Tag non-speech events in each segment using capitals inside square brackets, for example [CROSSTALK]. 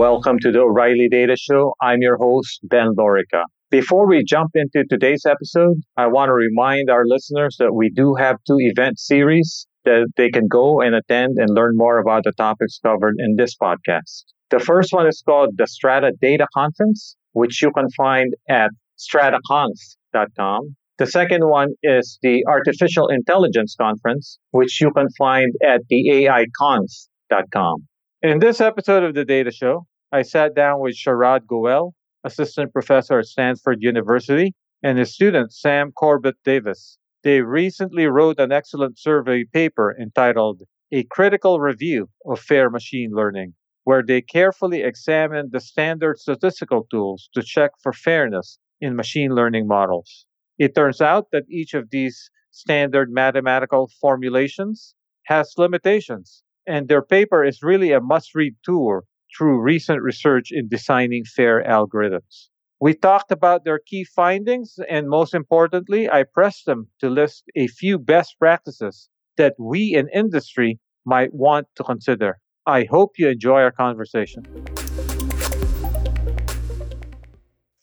Welcome to the O'Reilly Data Show. I'm your host, Ben Lorica. Before we jump into today's episode, I want to remind our listeners that we do have two event series that they can go and attend and learn more about the topics covered in this podcast. The first one is called the Strata Data Conference, which you can find at strataconf.com. The second one is the Artificial Intelligence Conference, which you can find at the AIconf.com. In this episode of the Data Show, I sat down with Sharad Goel, assistant professor at Stanford University, and his student, Sam Corbett Davies. They recently wrote an excellent survey paper entitled A Critical Review of Fair Machine Learning, where they carefully examined the standard statistical tools to check for fairness in machine learning models. It turns out that each of these standard mathematical formulations has limitations and their paper is really a must read tour through recent research in designing fair algorithms. We talked about their key findings, and most importantly, I pressed them to list a few best practices that we in industry might want to consider. I hope you enjoy our conversation.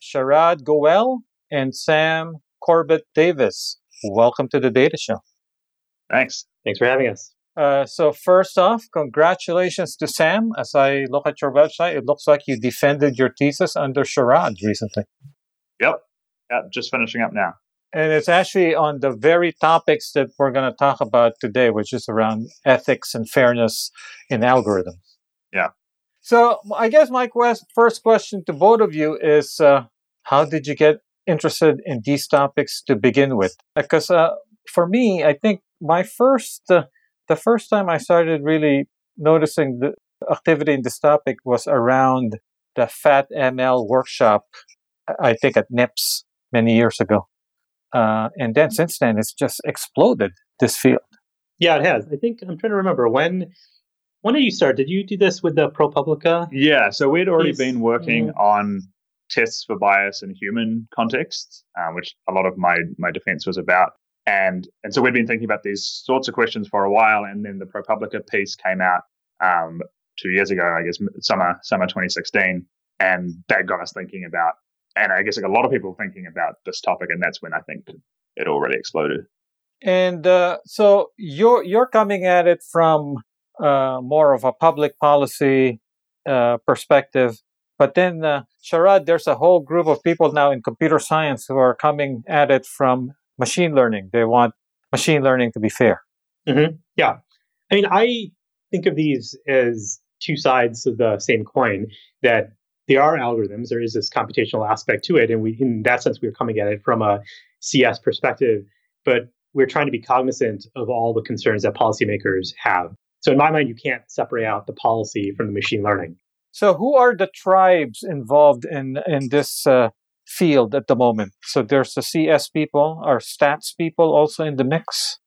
Sharad Goel and Sam Corbett Davies, welcome to the Data Show. Thanks. Thanks for having us. Uh, so first off, congratulations to Sam. As I look at your website, it looks like you defended your thesis under Sharad recently. Yep. Yep. Just finishing up now. And it's actually on the very topics that we're going to talk about today, which is around ethics and fairness in algorithms. Yeah. So I guess my quest, first question to both of you is, uh, how did you get interested in these topics to begin with? Because uh, for me, I think my first uh, the first time I started really noticing the activity in this topic was around the Fat ML workshop, I think at NIPS many years ago. Uh, and then since then, it's just exploded this field. Yeah, it has. I think I'm trying to remember when. When did you start? Did you do this with the ProPublica? Yeah, so we'd already been working mm-hmm. on tests for bias in human contexts, uh, which a lot of my my defense was about. And and so we'd been thinking about these sorts of questions for a while, and then the ProPublica piece came out um, two years ago, I guess summer summer 2016, and that got us thinking about, and I guess like a lot of people thinking about this topic, and that's when I think it all really exploded. And uh, so you're you're coming at it from uh, more of a public policy uh, perspective, but then uh, Sharad, there's a whole group of people now in computer science who are coming at it from machine learning. They want machine learning to be fair. Mm-hmm. Yeah. I mean, I think of these as two sides of the same coin that they are algorithms. There is this computational aspect to it. And we, in that sense, we're coming at it from a CS perspective, but we're trying to be cognizant of all the concerns that policymakers have. So in my mind, you can't separate out the policy from the machine learning. So who are the tribes involved in, in this uh, field at the moment. So there's the CS people, or stats people also in the mix.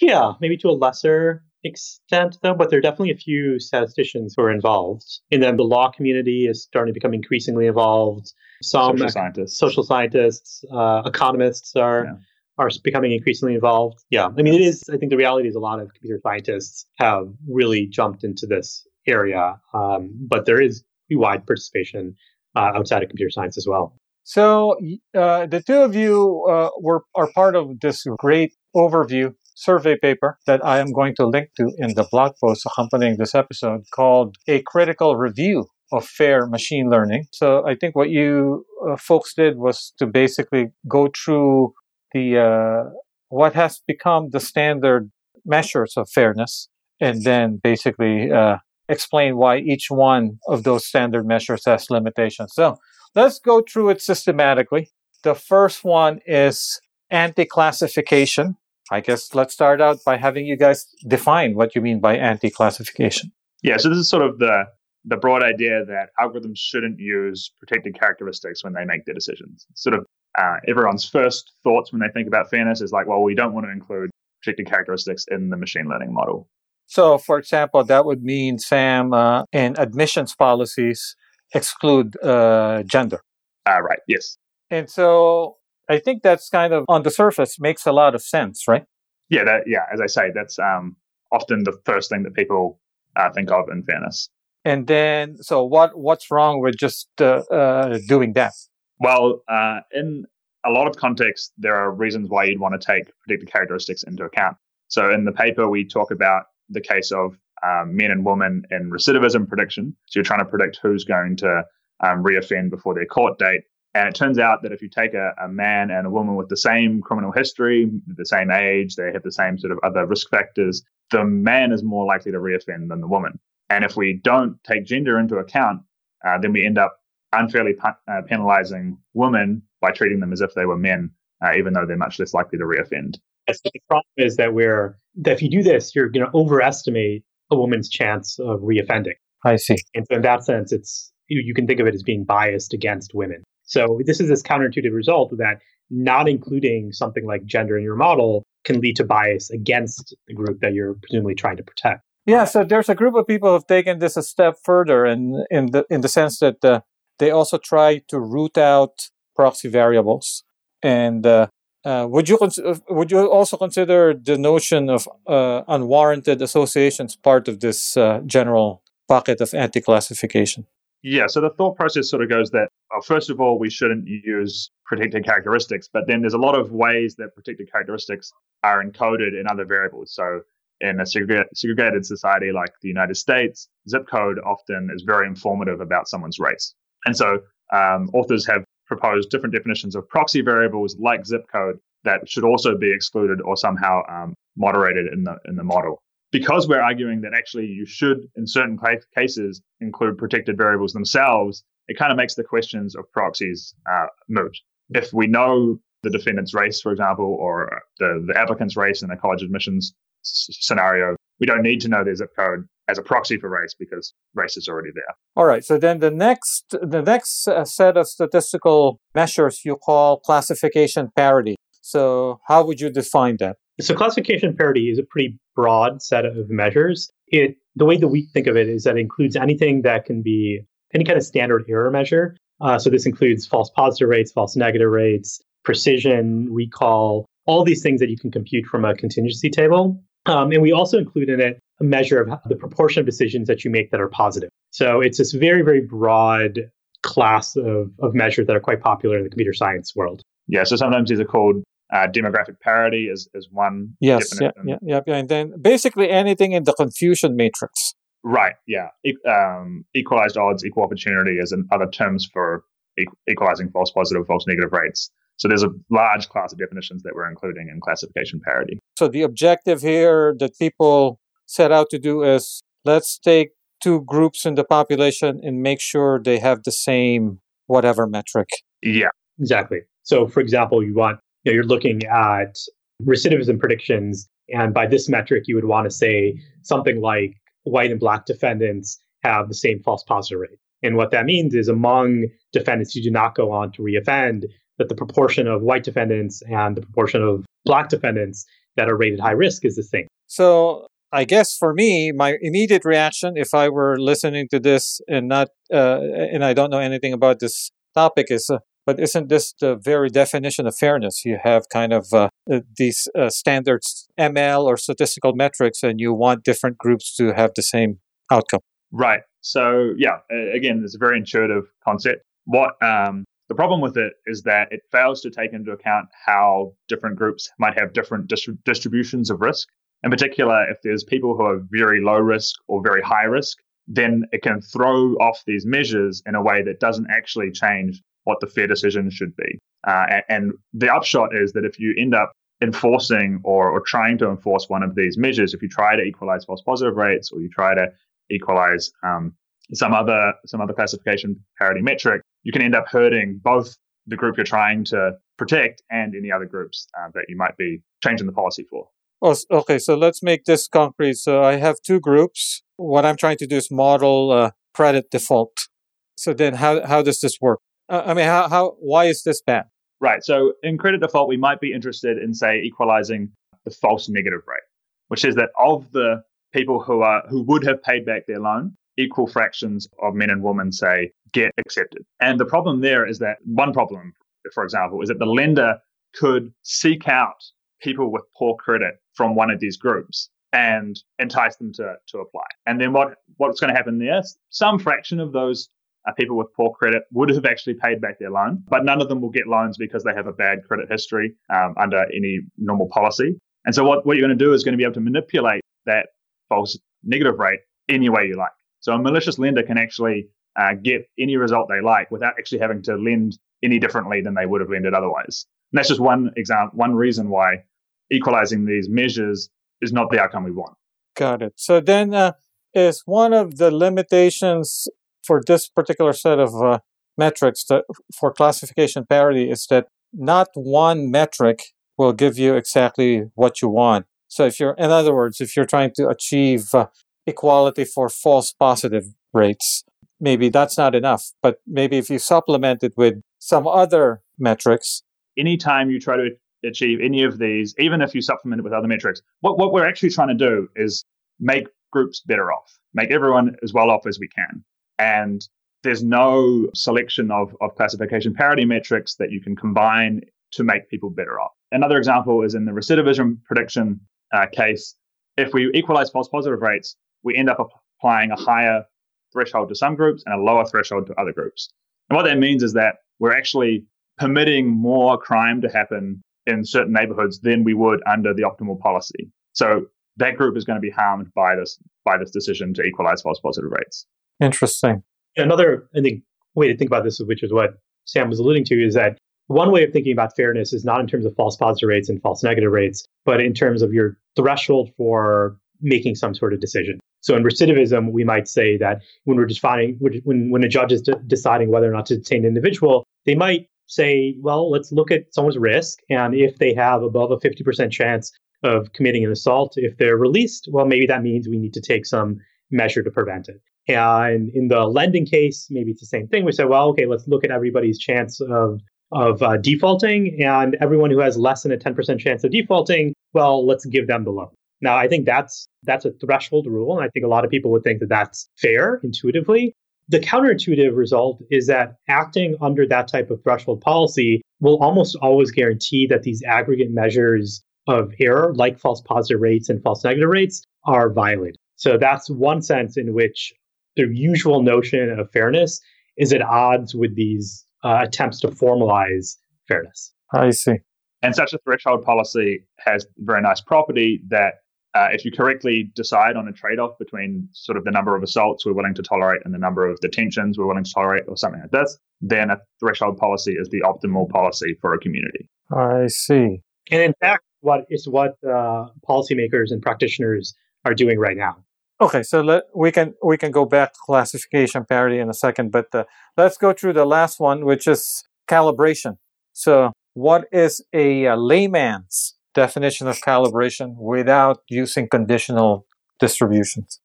Yeah, maybe to a lesser extent though, but there are definitely a few statisticians who are involved. And then the law community is starting to become increasingly involved. Some social scientists, social scientists, uh, economists are. Yeah. Are becoming increasingly involved. Yeah. I mean, it is, I think the reality is a lot of computer scientists have really jumped into this area, um, but there is wide participation uh, outside of computer science as well. So uh, the two of you uh, were are part of this great overview survey paper that I am going to link to in the blog post accompanying this episode called "A Critical Review of Fair Machine Learning." So I think what you uh, folks did was to basically go through the uh, what has become the standard measures of fairness, and then basically uh, explain why each one of those standard measures has limitations. So Let's go through it systematically. The first one is anti classification. I guess let's start out by having you guys define what you mean by anti classification. Yeah, so this is sort of the the broad idea that algorithms shouldn't use protected characteristics when they make their decisions. Sort of uh, everyone's first thoughts when they think about fairness is like, well, we don't want to include protected characteristics in the machine learning model. So, for example, that would mean, Sam, uh, in admissions policies, exclude uh, gender. Uh, right. Yes. And so I think that's kind of on the surface makes a lot of sense, right? Yeah. That, yeah. As I say, that's um, often the first thing that people uh, think of in fairness. And then, so what what's wrong with just uh, uh, doing that? Well, uh, in a lot of contexts, there are reasons why you'd want to take protected characteristics into account. So in the paper, we talk about the case of um, men and women in recidivism prediction. So you're trying to predict who's going to um, reoffend before their court date. And it turns out that if you take a, a, man and a woman with the same criminal history, the same age, they have the same sort of other risk factors, the man is more likely to reoffend than the woman. And if we don't take gender into account, uh, then we end up unfairly uh, penalizing women by treating them as if they were men, uh, even though they're much less likely to reoffend. The problem is that we're that if you do this, you're going to overestimate a woman's chance of reoffending. I see. And so, in that sense, it's you, you can think of it as being biased against women. So this is this counterintuitive result that not including something like gender in your model can lead to bias against the group that you're presumably trying to protect. Yeah, so there's a group of people who've taken this a step further, in in the in the sense that uh, they also try to root out proxy variables. And uh, uh, would you uh, would you also consider the notion of uh, unwarranted associations part of this uh, general bucket of anti-classification? Yeah. So the thought process sort of goes that well, first of all, we shouldn't use protected characteristics, but then there's a lot of ways that protected characteristics are encoded in other variables. So in a segregated society like the United States, zip code often is very informative about someone's race. And so um, authors have proposed different definitions of proxy variables like zip code that should also be excluded or somehow um, moderated in the in the model. Because we're arguing that actually you should, in certain cases, include protected variables themselves, it kind of makes the questions of proxies uh, moot. If we know the defendant's race, for example, or the, the applicant's race in a college admissions s- scenario, we don't need to know their zip code as a proxy for race because race is already there. All right. So then the next the next uh, set of statistical measures you call classification parity. So how would you define that? So classification parity is a pretty broad set of measures. It the way that we think of it is that it includes anything that can be any kind of standard error measure. Uh, so this includes false positive rates, false negative rates, precision, recall, all these things that you can compute from a contingency table. Um, and we also include in it a measure of the proportion of decisions that you make that are positive. So it's this very, very broad class of, of measures that are quite popular in the computer science world. Yeah, so sometimes these are called uh, demographic parity as, as one. Yes, yeah, yeah, yeah, yeah. And then basically anything in the confusion matrix. Right, yeah. E- um, equalized odds, equal opportunity as in other terms for e- equalizing false positive, false negative rates. So there's a large class of definitions that we're including in classification parity. So the objective here that people set out to do is let's take two groups in the population and make sure they have the same whatever metric. Yeah, exactly. So for example, you want you know, you're looking at recidivism predictions and by this metric you would want to say something like white and black defendants have the same false positive rate. And what that means is among defendants who do not go on to reoffend, that the proportion of white defendants and the proportion of black defendants that are rated high risk is the same. So I guess for me, my immediate reaction, if I were listening to this and not, uh, and I don't know anything about this topic, is, uh, but isn't this the very definition of fairness? You have kind of uh, uh these uh, standards ML or statistical metrics, and you want different groups to have the same outcome. Right. So yeah, again, it's a very intuitive concept. What um, the problem with it is that it fails to take into account how different groups might have different dis- distributions of risk. In particular, if there's people who are very low risk or very high risk, then it can throw off these measures in a way that doesn't actually change what the fair decision should be. Uh, and, and, the upshot is that if you end up enforcing or, or trying to enforce one of these measures, if you try to equalize false positive rates or you try to equalize um, some other some other classification parity metric, you can end up hurting both the group you're trying to protect and any other groups uh, that you might be changing the policy for. Oh, okay, so let's make this concrete. So I have two groups. What I'm trying to do is model uh, credit default. So then, how how does this work? Uh, I mean, how how why is this bad? Right. So in credit default, we might be interested in say equalizing the false negative rate, which is that of the people who are who would have paid back their loan, equal fractions of men and women say get accepted. And the problem there is that one problem, for example, is that the lender could seek out people with poor credit from one of these groups and entice them to, to apply. And then what, what's going to happen there? Some fraction of those uh, people with poor credit would have actually paid back their loan, but none of them will get loans because they have a bad credit history um, under any normal policy. And so what, what you're going to do is going to be able to manipulate that false negative rate any way you like. So a malicious lender can actually uh, get any result they like without actually having to lend any differently than they would have lended otherwise. And that's just one example, one reason why equalizing these measures is not the outcome we want. Got it. So then, uh, is one of the limitations for this particular set of uh, metrics to, for classification parity is that not one metric will give you exactly what you want. So if you're, in other words, if you're trying to achieve uh, equality for false positive rates, maybe that's not enough. But maybe if you supplement it with some other metrics. Anytime you try to achieve any of these, even if you supplement it with other metrics, what, what we're actually trying to do is make groups better off, make everyone as well off as we can. And there's no selection of, of classification parity metrics that you can combine to make people better off. Another example is in the recidivism prediction uh, case. If we equalize false positive rates, we end up applying a higher threshold to some groups and a lower threshold to other groups. And what that means is that we're actually permitting more crime to happen in certain neighborhoods than we would under the optimal policy. So that group is going to be harmed by this by this decision to equalize false positive rates. Interesting. Another I think way to think about this, which is what Sam was alluding to, is that one way of thinking about fairness is not in terms of false positive rates and false negative rates, but in terms of your threshold for making some sort of decision. So in recidivism, we might say that when we're defining when when a judge is de- deciding whether or not to detain an individual, they might say, well, let's look at someone's risk, and if they have above a 50% chance of committing an assault, if they're released, well, maybe that means we need to take some measure to prevent it. And in the lending case, maybe it's the same thing. We say, well, okay, let's look at everybody's chance of of uh, defaulting, and everyone who has less than a 10% chance of defaulting, well, let's give them the loan. Now, I think that's that's a threshold rule, and I think a lot of people would think that that's fair intuitively. The counterintuitive result is that acting under that type of threshold policy will almost always guarantee that these aggregate measures of error, like false positive rates and false negative rates, are violated. So that's one sense in which the usual notion of fairness is at odds with these uh, attempts to formalize fairness. I see. And such a threshold policy has very nice property that uh, if you correctly decide on a trade off between sort of the number of assaults we're willing to tolerate and the number of detentions we're willing to tolerate or something like this, then a threshold policy is the optimal policy for a community. I see. And in fact, what is what uh, policymakers and practitioners are doing right now. Okay, so let, we can we can go back to classification parity in a second, but uh, let's go through the last one, which is calibration. So, what is a, a layman's definition of calibration without using conditional distributions.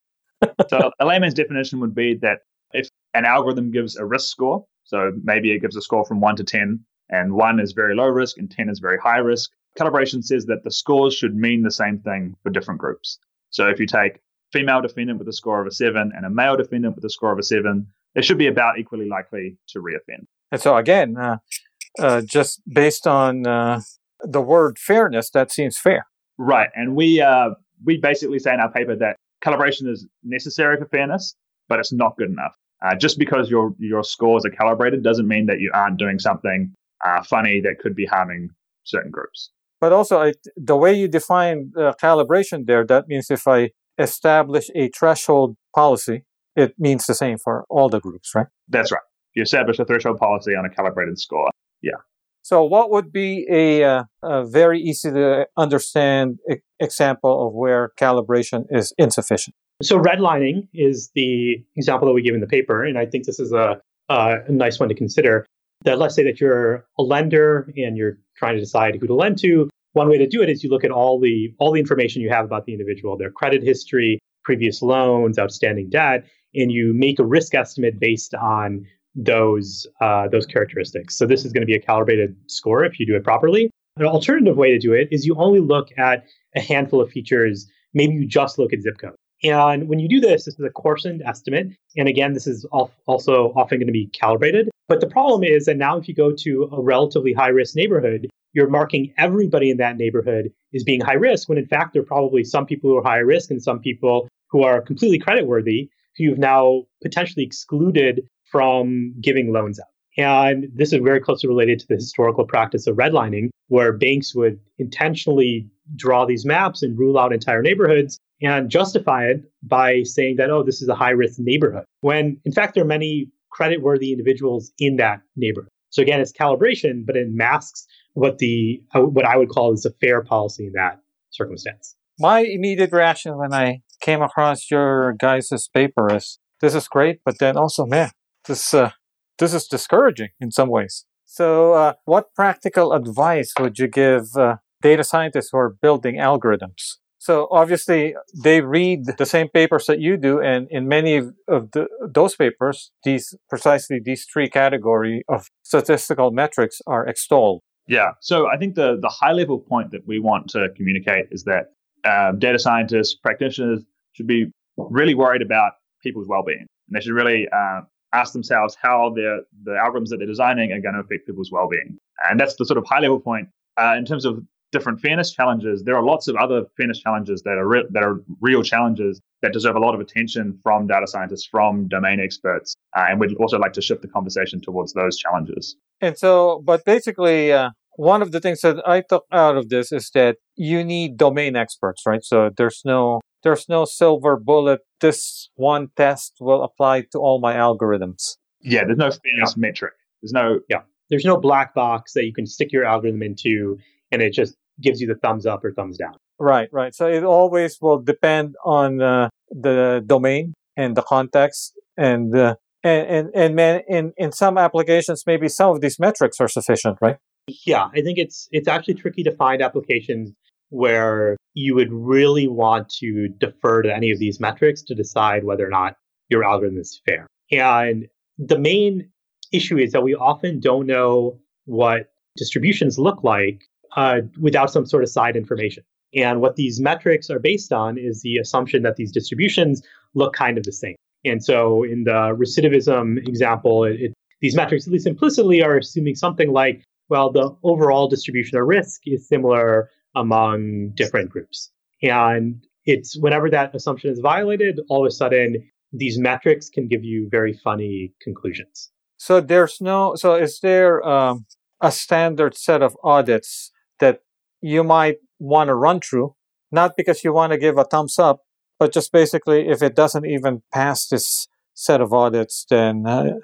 so a layman's definition would be that if an algorithm gives a risk score, so maybe it gives a score from 1 to 10, and 1 is very low risk and 10 is very high risk, calibration says that the scores should mean the same thing for different groups. So if you take female defendant with a score of a 7 and a male defendant with a score of a 7, they should be about equally likely to reoffend. And so again, uh, uh, just based on uh, the word fairness, that seems fair. Right. And we, uh, we basically say in our paper that calibration is necessary for fairness, but it's not good enough. Uh, just because your, your scores are calibrated doesn't mean that you aren't doing something uh, funny that could be harming certain groups. But also, I, the way you define uh, calibration there, that means if I establish a threshold policy, it means the same for all the groups, right? That's right. You establish a threshold policy on a calibrated score. Yeah. So, what would be a, uh, a very easy to understand example of where calibration is insufficient? So, redlining is the example that we give in the paper, and I think this is a, a nice one to consider. That let's say that you're a lender and you're trying to decide who to lend to. One way to do it is you look at all the all the information you have about the individual, their credit history, previous loans, outstanding debt, and you make a risk estimate based on those uh, those characteristics. So this is going to be a calibrated score if you do it properly. An alternative way to do it is you only look at a handful of features. Maybe you just look at zip code. And when you do this, this is a coarsened estimate. And again, this is also often going to be calibrated. But the problem is that now if you go to a relatively high risk neighborhood, you're marking everybody in that neighborhood as being high risk when in fact there are probably some people who are high risk and some people who are completely creditworthy who you've now potentially excluded from giving loans out. And this is very closely related to the historical practice of redlining, where banks would intentionally draw these maps and rule out entire neighborhoods and justify it by saying that, oh, this is a high risk neighborhood, when in fact there are many credit-worthy individuals in that neighborhood. So again, it's calibration, but it masks what the what I would call is a fair policy in that circumstance. My immediate reaction when I came across your guys' paper is this is great, but then also, man, this uh, this is discouraging in some ways. So, uh, what practical advice would you give uh, data scientists who are building algorithms? So, obviously, they read the same papers that you do, and in many of the, those papers, these precisely these three category of statistical metrics are extolled. Yeah. So, I think the the high level point that we want to communicate is that um, data scientists, practitioners should be really worried about people's well-being, and they should really uh, ask themselves how the algorithms that they're designing are going to affect people's well-being. And that's the sort of high-level point. Uh, in terms of different fairness challenges, there are lots of other fairness challenges that are re- that are real challenges that deserve a lot of attention from data scientists, from domain experts, uh, and we'd also like to shift the conversation towards those challenges. And so, but basically, uh, one of the things that I took out of this is that you need domain experts, right? So there's no there's no silver bullet. This one test will apply to all my algorithms. Yeah, there's no fairness yeah. metric. There's no yeah. There's no black box that you can stick your algorithm into, and it just gives you the thumbs up or thumbs down. Right, right. So it always will depend on uh, the domain and the context, and uh, and and and man, in in some applications, maybe some of these metrics are sufficient, right? Yeah, I think it's it's actually tricky to find applications where you would really want to defer to any of these metrics to decide whether or not your algorithm is fair. And the main issue is that we often don't know what distributions look like uh, without some sort of side information. And what these metrics are based on is the assumption that these distributions look kind of the same. And so in the recidivism example, it, it, these metrics, at least implicitly, are assuming something like, well, the overall distribution of risk is similar among different groups. And it's whenever that assumption is violated, all of a sudden these metrics can give you very funny conclusions. So there's no, so is there um, a standard set of audits that you might want to run through? Not because you want to give a thumbs up, but just basically if it doesn't even pass this set of audits, then uh,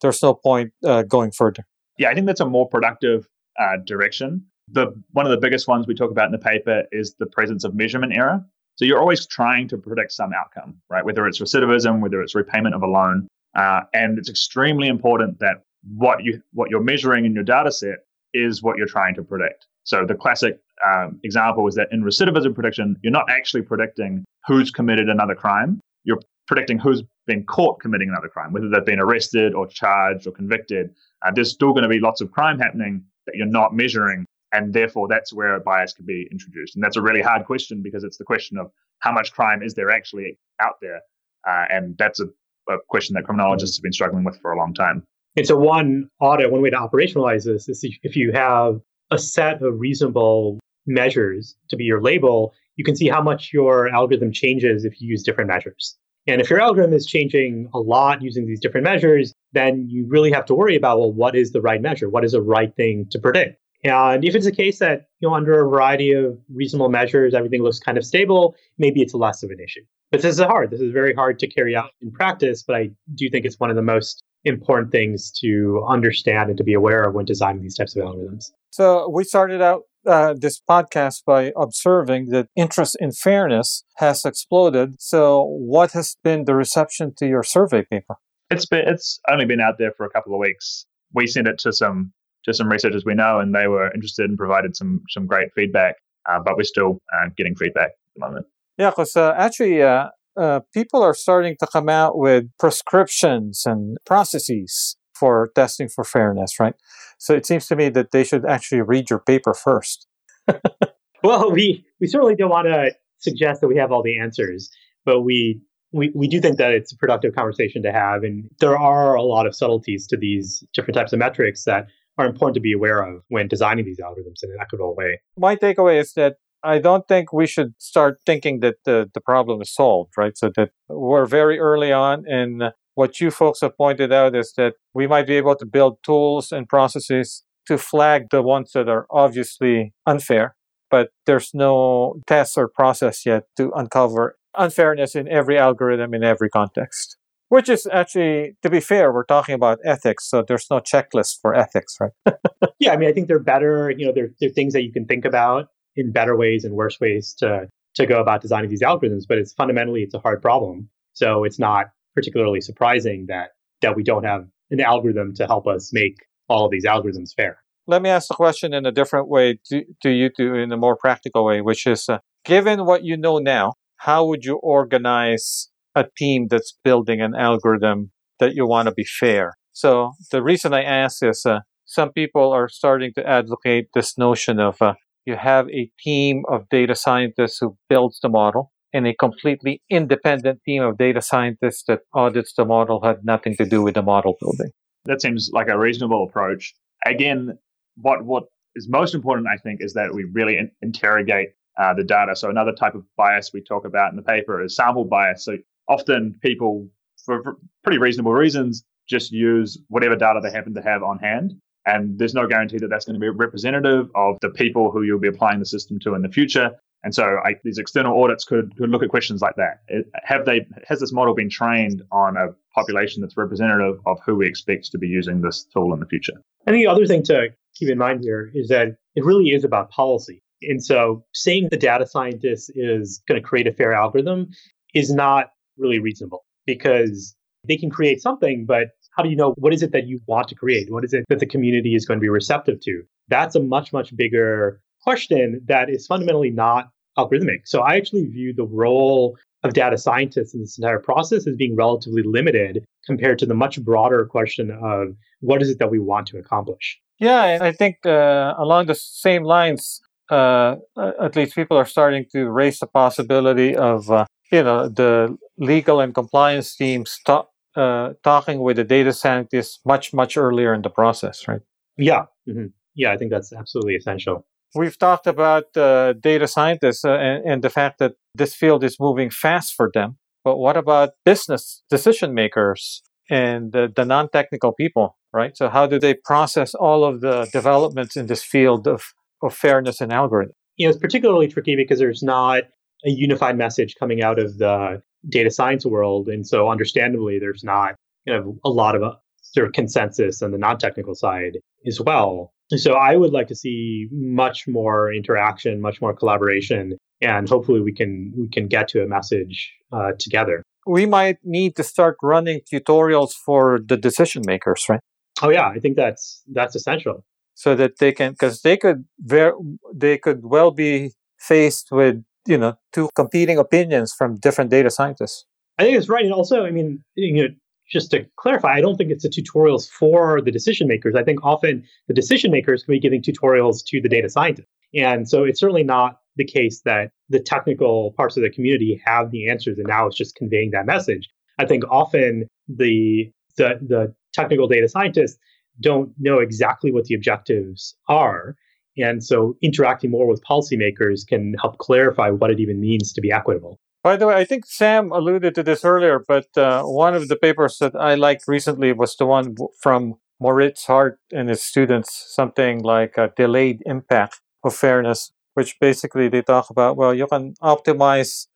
there's no point uh, going further. Yeah, I think that's a more productive uh, direction the one of the biggest ones we talk about in the paper is the presence of measurement error. So you're always trying to predict some outcome, right? Whether it's recidivism, whether it's repayment of a loan, uh, and it's extremely important that what you what you're measuring in your data set is what you're trying to predict. So the classic um, example is that in recidivism prediction, you're not actually predicting who's committed another crime. You're predicting who's been caught committing another crime, whether they've been arrested or charged or convicted. Uh, there's still going to be lots of crime happening that you're not measuring and therefore, that's where a bias could be introduced. And that's a really hard question because it's the question of how much crime is there actually out there? Uh, and that's a, a, question that criminologists have been struggling with for a long time. And so, one audit, one way to operationalize this is if you have a set of reasonable measures to be your label, you can see how much your algorithm changes if you use different measures. And if your algorithm is changing a lot using these different measures, then you really have to worry about well, what is the right measure? What is the right thing to predict? And if it's a case that, you know, under a variety of reasonable measures, everything looks kind of stable, maybe it's less of an issue. But this is hard. This is very hard to carry out in practice, but I do think it's one of the most important things to understand and to be aware of when designing these types of algorithms. So we started out uh, this podcast by observing that interest in fairness has exploded. So, what has been the reception to your survey paper? It's been it's only been out there for a couple of weeks. We sent it to some to some researchers we know, and they were interested and provided some some great feedback. Uh, but we're still uh, getting feedback at the moment. Yeah, because uh, actually, uh, uh, people are starting to come out with prescriptions and processes for testing for fairness, right? So it seems to me that they should actually read your paper first. [LAUGHS] well, we we certainly don't want to suggest that we have all the answers, but we we, we do think that it's a productive conversation to have. And there are a lot of subtleties to these different types of metrics that are important to be aware of when designing these algorithms in an equitable way. My takeaway is that I don't think we should start thinking that the, the problem is solved, right? So that we're very early on. And what you folks have pointed out is that we might be able to build tools and processes to flag the ones that are obviously unfair, but there's no test or process yet to uncover unfairness in every algorithm in every context. Which is actually, to be fair, we're talking about ethics, so there's no checklist for ethics, right? [LAUGHS] yeah, I mean, I think they're better. You know, they're, they're things that you can think about in better ways and worse ways to to go about designing these algorithms. But it's fundamentally it's a hard problem, so it's not particularly surprising that that we don't have an algorithm to help us make all of these algorithms fair. Let me ask the question in a different way to, to you two in a more practical way, which is uh, given what you know now, how would you organize a team that's building an algorithm that you want to be fair. So the reason I ask is uh, some people are starting to advocate this notion of uh, you have a team of data scientists who builds the model and a completely independent team of data scientists that audits the model had nothing to do with the model building. That seems like a reasonable approach. Again, what what is most important, I think, is that we really in- interrogate uh, the data. So another type of bias we talk about in the paper is sample bias. So often people, for pretty reasonable reasons, just use whatever data they happen to have on hand. And there's no guarantee that that's going to be representative of the people who you'll be applying the system to in the future. And so I, these external audits could, could look at questions like that. Have they, has this model been trained on a population that's representative of who we expect to be using this tool in the future? And the other thing to keep in mind here is that it really is about policy. And so saying the data scientist is going to create a fair algorithm is not really reasonable because they can create something, but how do you know what is it that you want to create? What is it that the community is going to be receptive to? That's a much, much bigger question that is fundamentally not algorithmic. So I actually view the role of data scientists in this entire process as being relatively limited compared to the much broader question of what is it that we want to accomplish. Yeah, I think uh, along the same lines, uh, at least people are starting to raise the possibility of uh, you know the legal and compliance teams talk, uh, talking with the data scientists much much earlier in the process right? Yeah. Mm-hmm. yeah i think that's absolutely essential. We've talked about uh, data scientists uh, and, and, the fact that this field is moving fast for them but what about business decision makers and the, the non-technical people right? So how do they process all of the developments in this field of, of fairness and algorithm you know it's particularly tricky because there's not a unified message coming out of the data science world. And so, understandably, there's not you know, a lot of a, uh, sort of consensus on the non technical side as well. So, I would like to see much more interaction, much more collaboration, and hopefully, we can we can get to a message uh, together. We might need to start running tutorials for the decision makers, right? Oh yeah, I think that's that's essential. So that they can, because they could ver- they could well be faced with you know two competing opinions from different data scientists. I think it's right, and also, I mean, you know, just to clarify, I don't think it's the tutorials for the decision makers. I think often the decision makers can be giving tutorials to the data scientists, and so it's certainly not the case that the technical parts of the community have the answers, and now it's just conveying that message. I think often the the, the technical data scientists don't know exactly what the objectives are and so interacting more with policymakers can help clarify what it even means to be equitable. By the way, I think Sam alluded to this earlier, but uh, one of the papers that I liked recently was the one from Moritz Hardt and his students, something like a delayed impact of fairness, which basically they talk about, well, you can optimize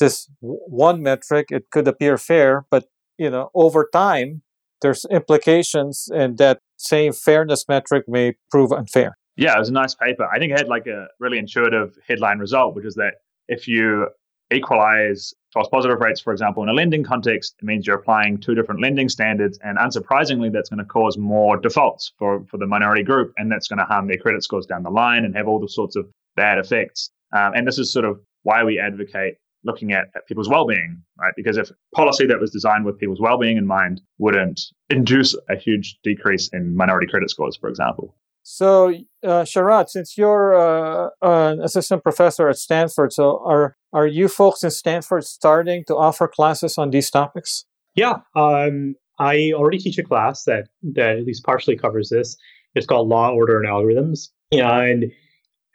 this one metric, it could appear fair, but you know, over time, there's implications and that same fairness metric may prove unfair. Yeah, it was a nice paper. I think it had like a really intuitive headline result, which is that if you equalize false positive rates, for example, in a lending context, it means you're applying two different lending standards. And unsurprisingly, that's going to cause more defaults for, for the minority group. And that's going to harm their credit scores down the line and have all the sorts of bad effects. Um, and this is sort of why we advocate looking at, at people's well-being, right? Because if policy that was designed with people's well-being in mind wouldn't induce a huge decrease in minority credit scores, for example. So, uh, Sharad, since you're uh, an assistant professor at Stanford, so are are you folks in Stanford starting to offer classes on these topics? Yeah, um, I already teach a class that that at least partially covers this. It's called Law, Order, and Algorithms. And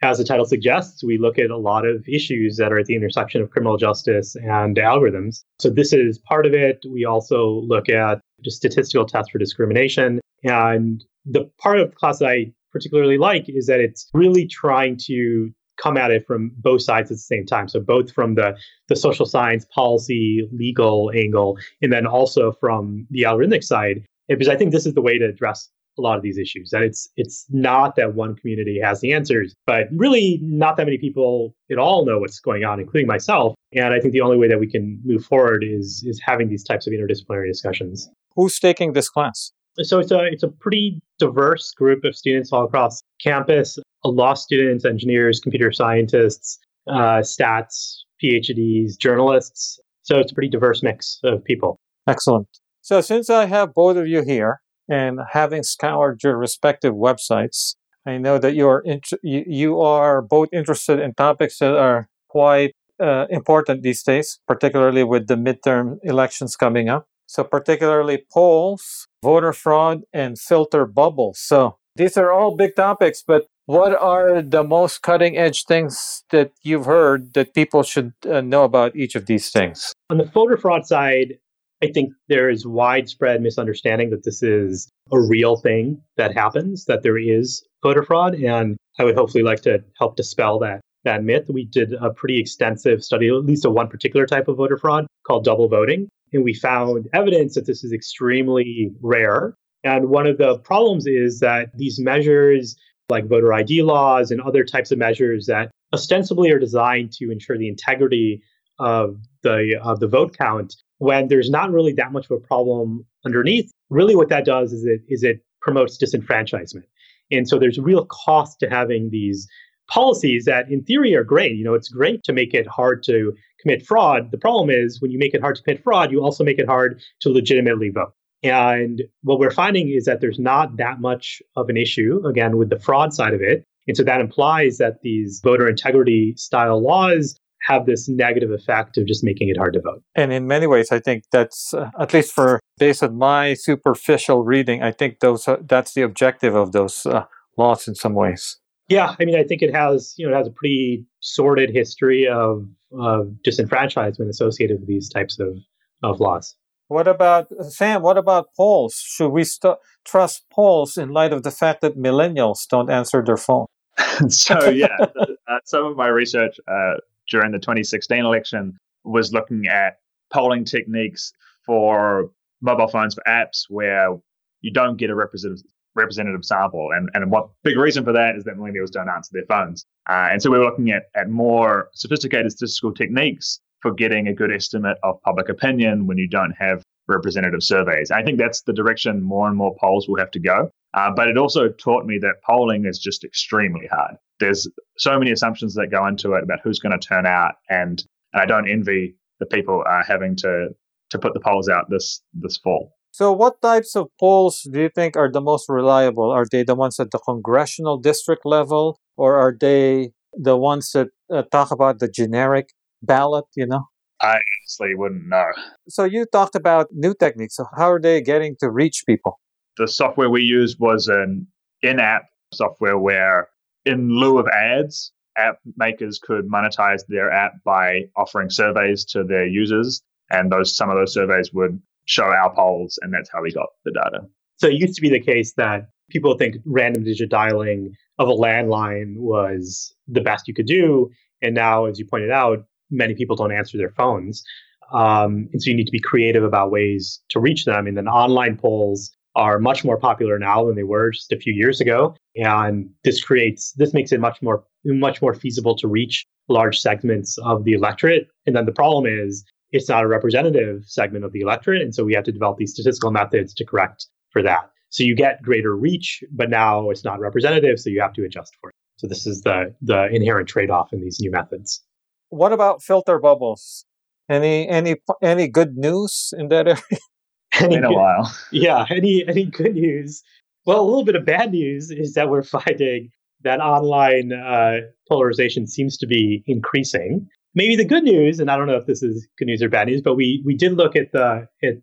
as the title suggests, we look at a lot of issues that are at the intersection of criminal justice and algorithms. So this is part of it. We also look at just statistical tests for discrimination. And the part of the class that I particularly like is that it's really trying to come at it from both sides at the same time. So both from the the social science, policy, legal angle, and then also from the algorithmic side, because I think this is the way to address a lot of these issues. That it's it's not that one community has the answers, but really not that many people at all know what's going on, including myself. And I think the only way that we can move forward is is having these types of interdisciplinary discussions. Who's taking this class? So it's a it's a pretty diverse group of students all across campus. Law students, engineers, computer scientists, uh, stats, PhDs, journalists. So it's a pretty diverse mix of people. Excellent. So since I have both of you here, and having scoured your respective websites, I know that you are int- you, are both interested in topics that are quite uh, important these days, particularly with the midterm elections coming up. So, particularly polls, voter fraud, and filter bubbles. So, these are all big topics, but what are the most cutting edge things that you've heard that people should uh, know about each of these things? On the voter fraud side, I think there is widespread misunderstanding that this is a real thing that happens, that there is voter fraud. And I would hopefully like to help dispel that, that myth. We did a pretty extensive study, at least of one particular type of voter fraud called double voting. And we found evidence that this is extremely rare. And one of the problems is that these measures like voter ID laws and other types of measures that ostensibly are designed to ensure the integrity of the of the vote count when there's not really that much of a problem underneath really what that does is it is it promotes disenfranchisement. And so there's real cost to having these policies that in theory are great. You know it's great to make it hard to commit fraud. The problem is when you make it hard to commit fraud you also make it hard to legitimately vote. And what we're finding is that there's not that much of an issue, again, with the fraud side of it. And so that implies that these voter integrity style laws have this negative effect of just making it hard to vote. And in many ways, I think that's, uh, at least for based on my superficial reading, I think those uh, that's the objective of those uh, laws in some ways. Yeah, I mean, I think it has, you know, it has a pretty sordid history of, of disenfranchisement associated with these types of, of laws. What about Sam? What about polls? Should we st- trust polls in light of the fact that millennials don't answer their phone? [LAUGHS] so yeah, [LAUGHS] uh, some of my research uh, during the 2016 election was looking at polling techniques for mobile phones for apps where you don't get a representative representative sample. And and what big reason for that is that millennials don't answer their phones. Uh, and so we were looking at at more sophisticated statistical techniques for getting a good estimate of public opinion when you don't have representative surveys. I think that's the direction more and more polls will have to go. Uh, but it also taught me that polling is just extremely hard. There's so many assumptions that go into it about who's going to turn out, and, and I don't envy the people uh, having to to put the polls out this this fall. So, what types of polls do you think are the most reliable? Are they the ones at the congressional district level, or are they the ones that uh, talk about the generic ballot, you know? I honestly wouldn't know. So you talked about new techniques. So how are they getting to reach people? The software we used was an in-app software where in lieu of ads, app makers could monetize their app by offering surveys to their users and those some of those surveys would show our polls and that's how we got the data. So it used to be the case that people think random digit dialing of a landline was the best you could do and now as you pointed out many people don't answer their phones. Um, and so you need to be creative about ways to reach them. And then online polls are much more popular now than they were just a few years ago. And this creates, this makes it much more, much more feasible to reach large segments of the electorate. And then the problem is it's not a representative segment of the electorate. And so we have to develop these statistical methods to correct for that. So you get greater reach, but now it's not representative. So you have to adjust for it. So this is the, the inherent trade off in these new methods what about filter bubbles? Any any any good news in that area? [LAUGHS] any in a while. Yeah. Any any good news? Well, a little bit of bad news is that we're [LAUGHS] finding that online uh, polarization seems to be increasing. Maybe the good news, and I don't know if this is good news or bad news, but we we did look at the at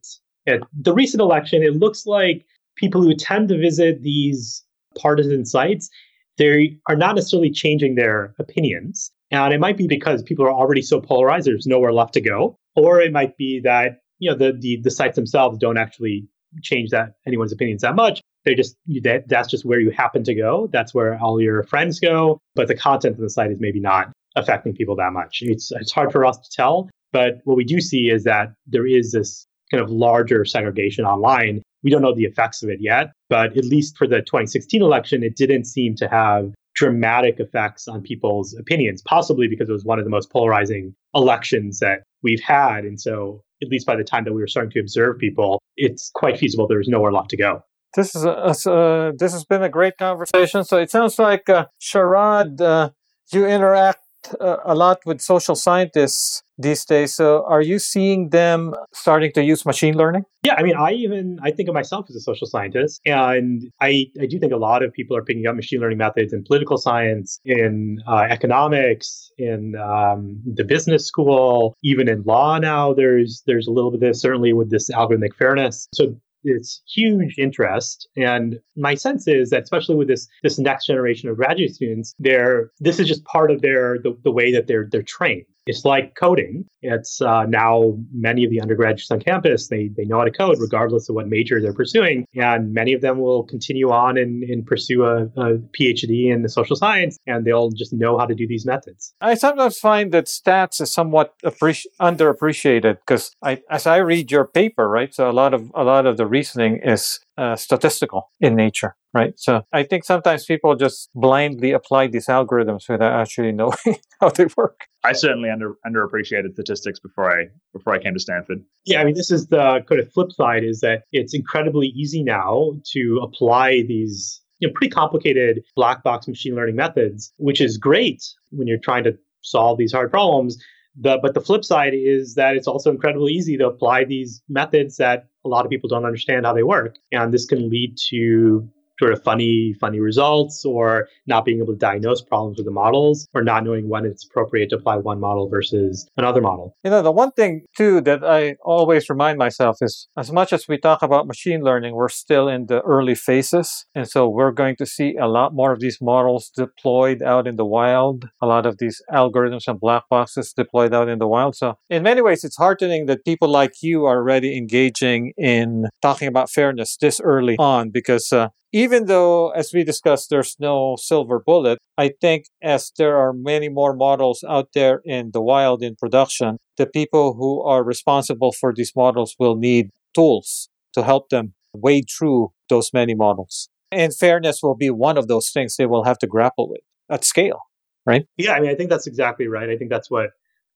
at the recent election. It looks like people who tend to visit these partisan sites, they are not necessarily changing their opinions. And it might be because people are already so polarized, there's nowhere left to go. Or it might be that, you know, the, the, the sites themselves don't actually change that anyone's opinions that much. They just that, that's just where you happen to go. That's where all your friends go. But the content of the site is maybe not affecting people that much. It's it's hard for us to tell. But what we do see is that there is this kind of larger segregation online. We don't know the effects of it yet, but at least for the 2016 election, it didn't seem to have dramatic effects on people's opinions, possibly because it was one of the most polarizing elections that we've had. And so, at least by the time that we were starting to observe people, it's quite feasible there's nowhere left to go. This is a, uh, this has been a great conversation. So it sounds like uh, Sharad, uh, you interact uh, a lot with social scientists these days. So are you seeing them starting to use machine learning? Yeah, I mean, I even I think of myself as a social scientist, and I I do think a lot of people are picking up machine learning methods in political science, in uh, economics, in um, the business school, even in law now. There's there's a little bit of this certainly with this algorithmic fairness. So it's huge interest. And my sense is that especially with this this next generation of graduate students, they're this is just part of their the, the way that they're they're trained. It's like coding. It's uh, now many of the undergraduates on campus, they, they know how to code regardless of what major they're pursuing. And many of them will continue on and, and pursue a, a PhD in the social science, and they'll just know how to do these methods. I sometimes find that stats is somewhat appreci- underappreciated because I, as I read your paper, right, so a lot of a lot of the reasoning is uh, statistical in nature, right? So I think sometimes people just blindly apply these algorithms without actually [LAUGHS] knowing how they work. I certainly under underappreciated statistics before I before I came to Stanford. Yeah, I mean, this is the kind of flip side is that it's incredibly easy now to apply these you know, pretty complicated black box machine learning methods, which is great when you're trying to solve these hard problems. The, but the flip side is that it's also incredibly easy to apply these methods that a lot of people don't understand how they work. And this can lead to sort of funny, funny results or not being able to diagnose problems with the models or not knowing when it's appropriate to apply one model versus another model. You know, the one thing too that I always remind myself is as much as we talk about machine learning, we're still in the early phases. And so we're going to see a lot more of these models deployed out in the wild, a lot of these algorithms and black boxes deployed out in the wild. So in many ways, it's heartening that people like you are already engaging in talking about fairness this early on because uh, even though, as we discussed, there's no silver bullet, I think as there are many more models out there in the wild in production, the people who are responsible for these models will need tools to help them wade through those many models. And fairness will be one of those things they will have to grapple with at scale, right? Yeah, I mean, I think that's exactly right. I think that's what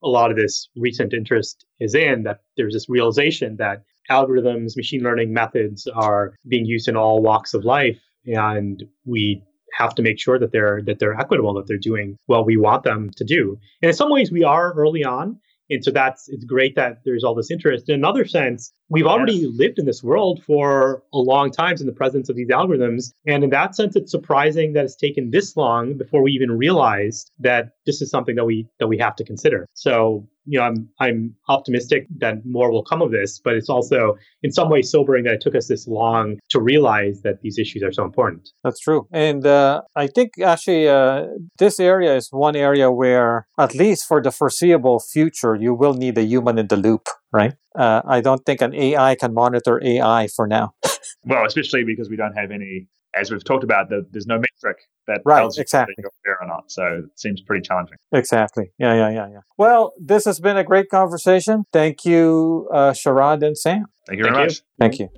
a lot of this recent interest is in that there's this realization that algorithms, machine learning methods are being used in all walks of life, and we have to make sure that they're that they're equitable, that they're doing what we want them to do. And in some ways, we are early on, and so that's it's great that there's all this interest. In another sense, we've already lived in this world for a long time in the presence of these algorithms, and in that sense, it's surprising that it's taken this long before we even realized that this is something that we that we have to consider. So you know, I'm I'm optimistic that more will come of this, but it's also in some ways sobering that it took us this long to realize that these issues are so important. That's true, and uh, I think actually uh, this area is one area where, at least for the foreseeable future, you will need a human in the loop, right? Uh, I don't think an AI can monitor AI for now. [LAUGHS] well, especially because we don't have any as we've talked about, the, there's no metric that right, tells you exactly. you're fair or not. So it seems pretty challenging. Exactly. Yeah, yeah, yeah, yeah. Well, this has been a great conversation. Thank you, uh, Sharad and Sam. Thank you very Thank much. Thank you.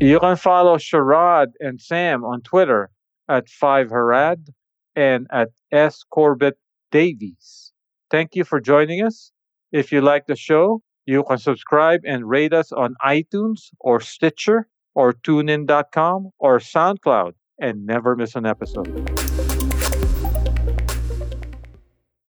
You can follow Sharad and Sam on Twitter at 5harad and at S Corbett Davies. Thank you for joining us. If you like the show, you can subscribe and rate us on iTunes or Stitcher or tunein.com or SoundCloud and never miss an episode.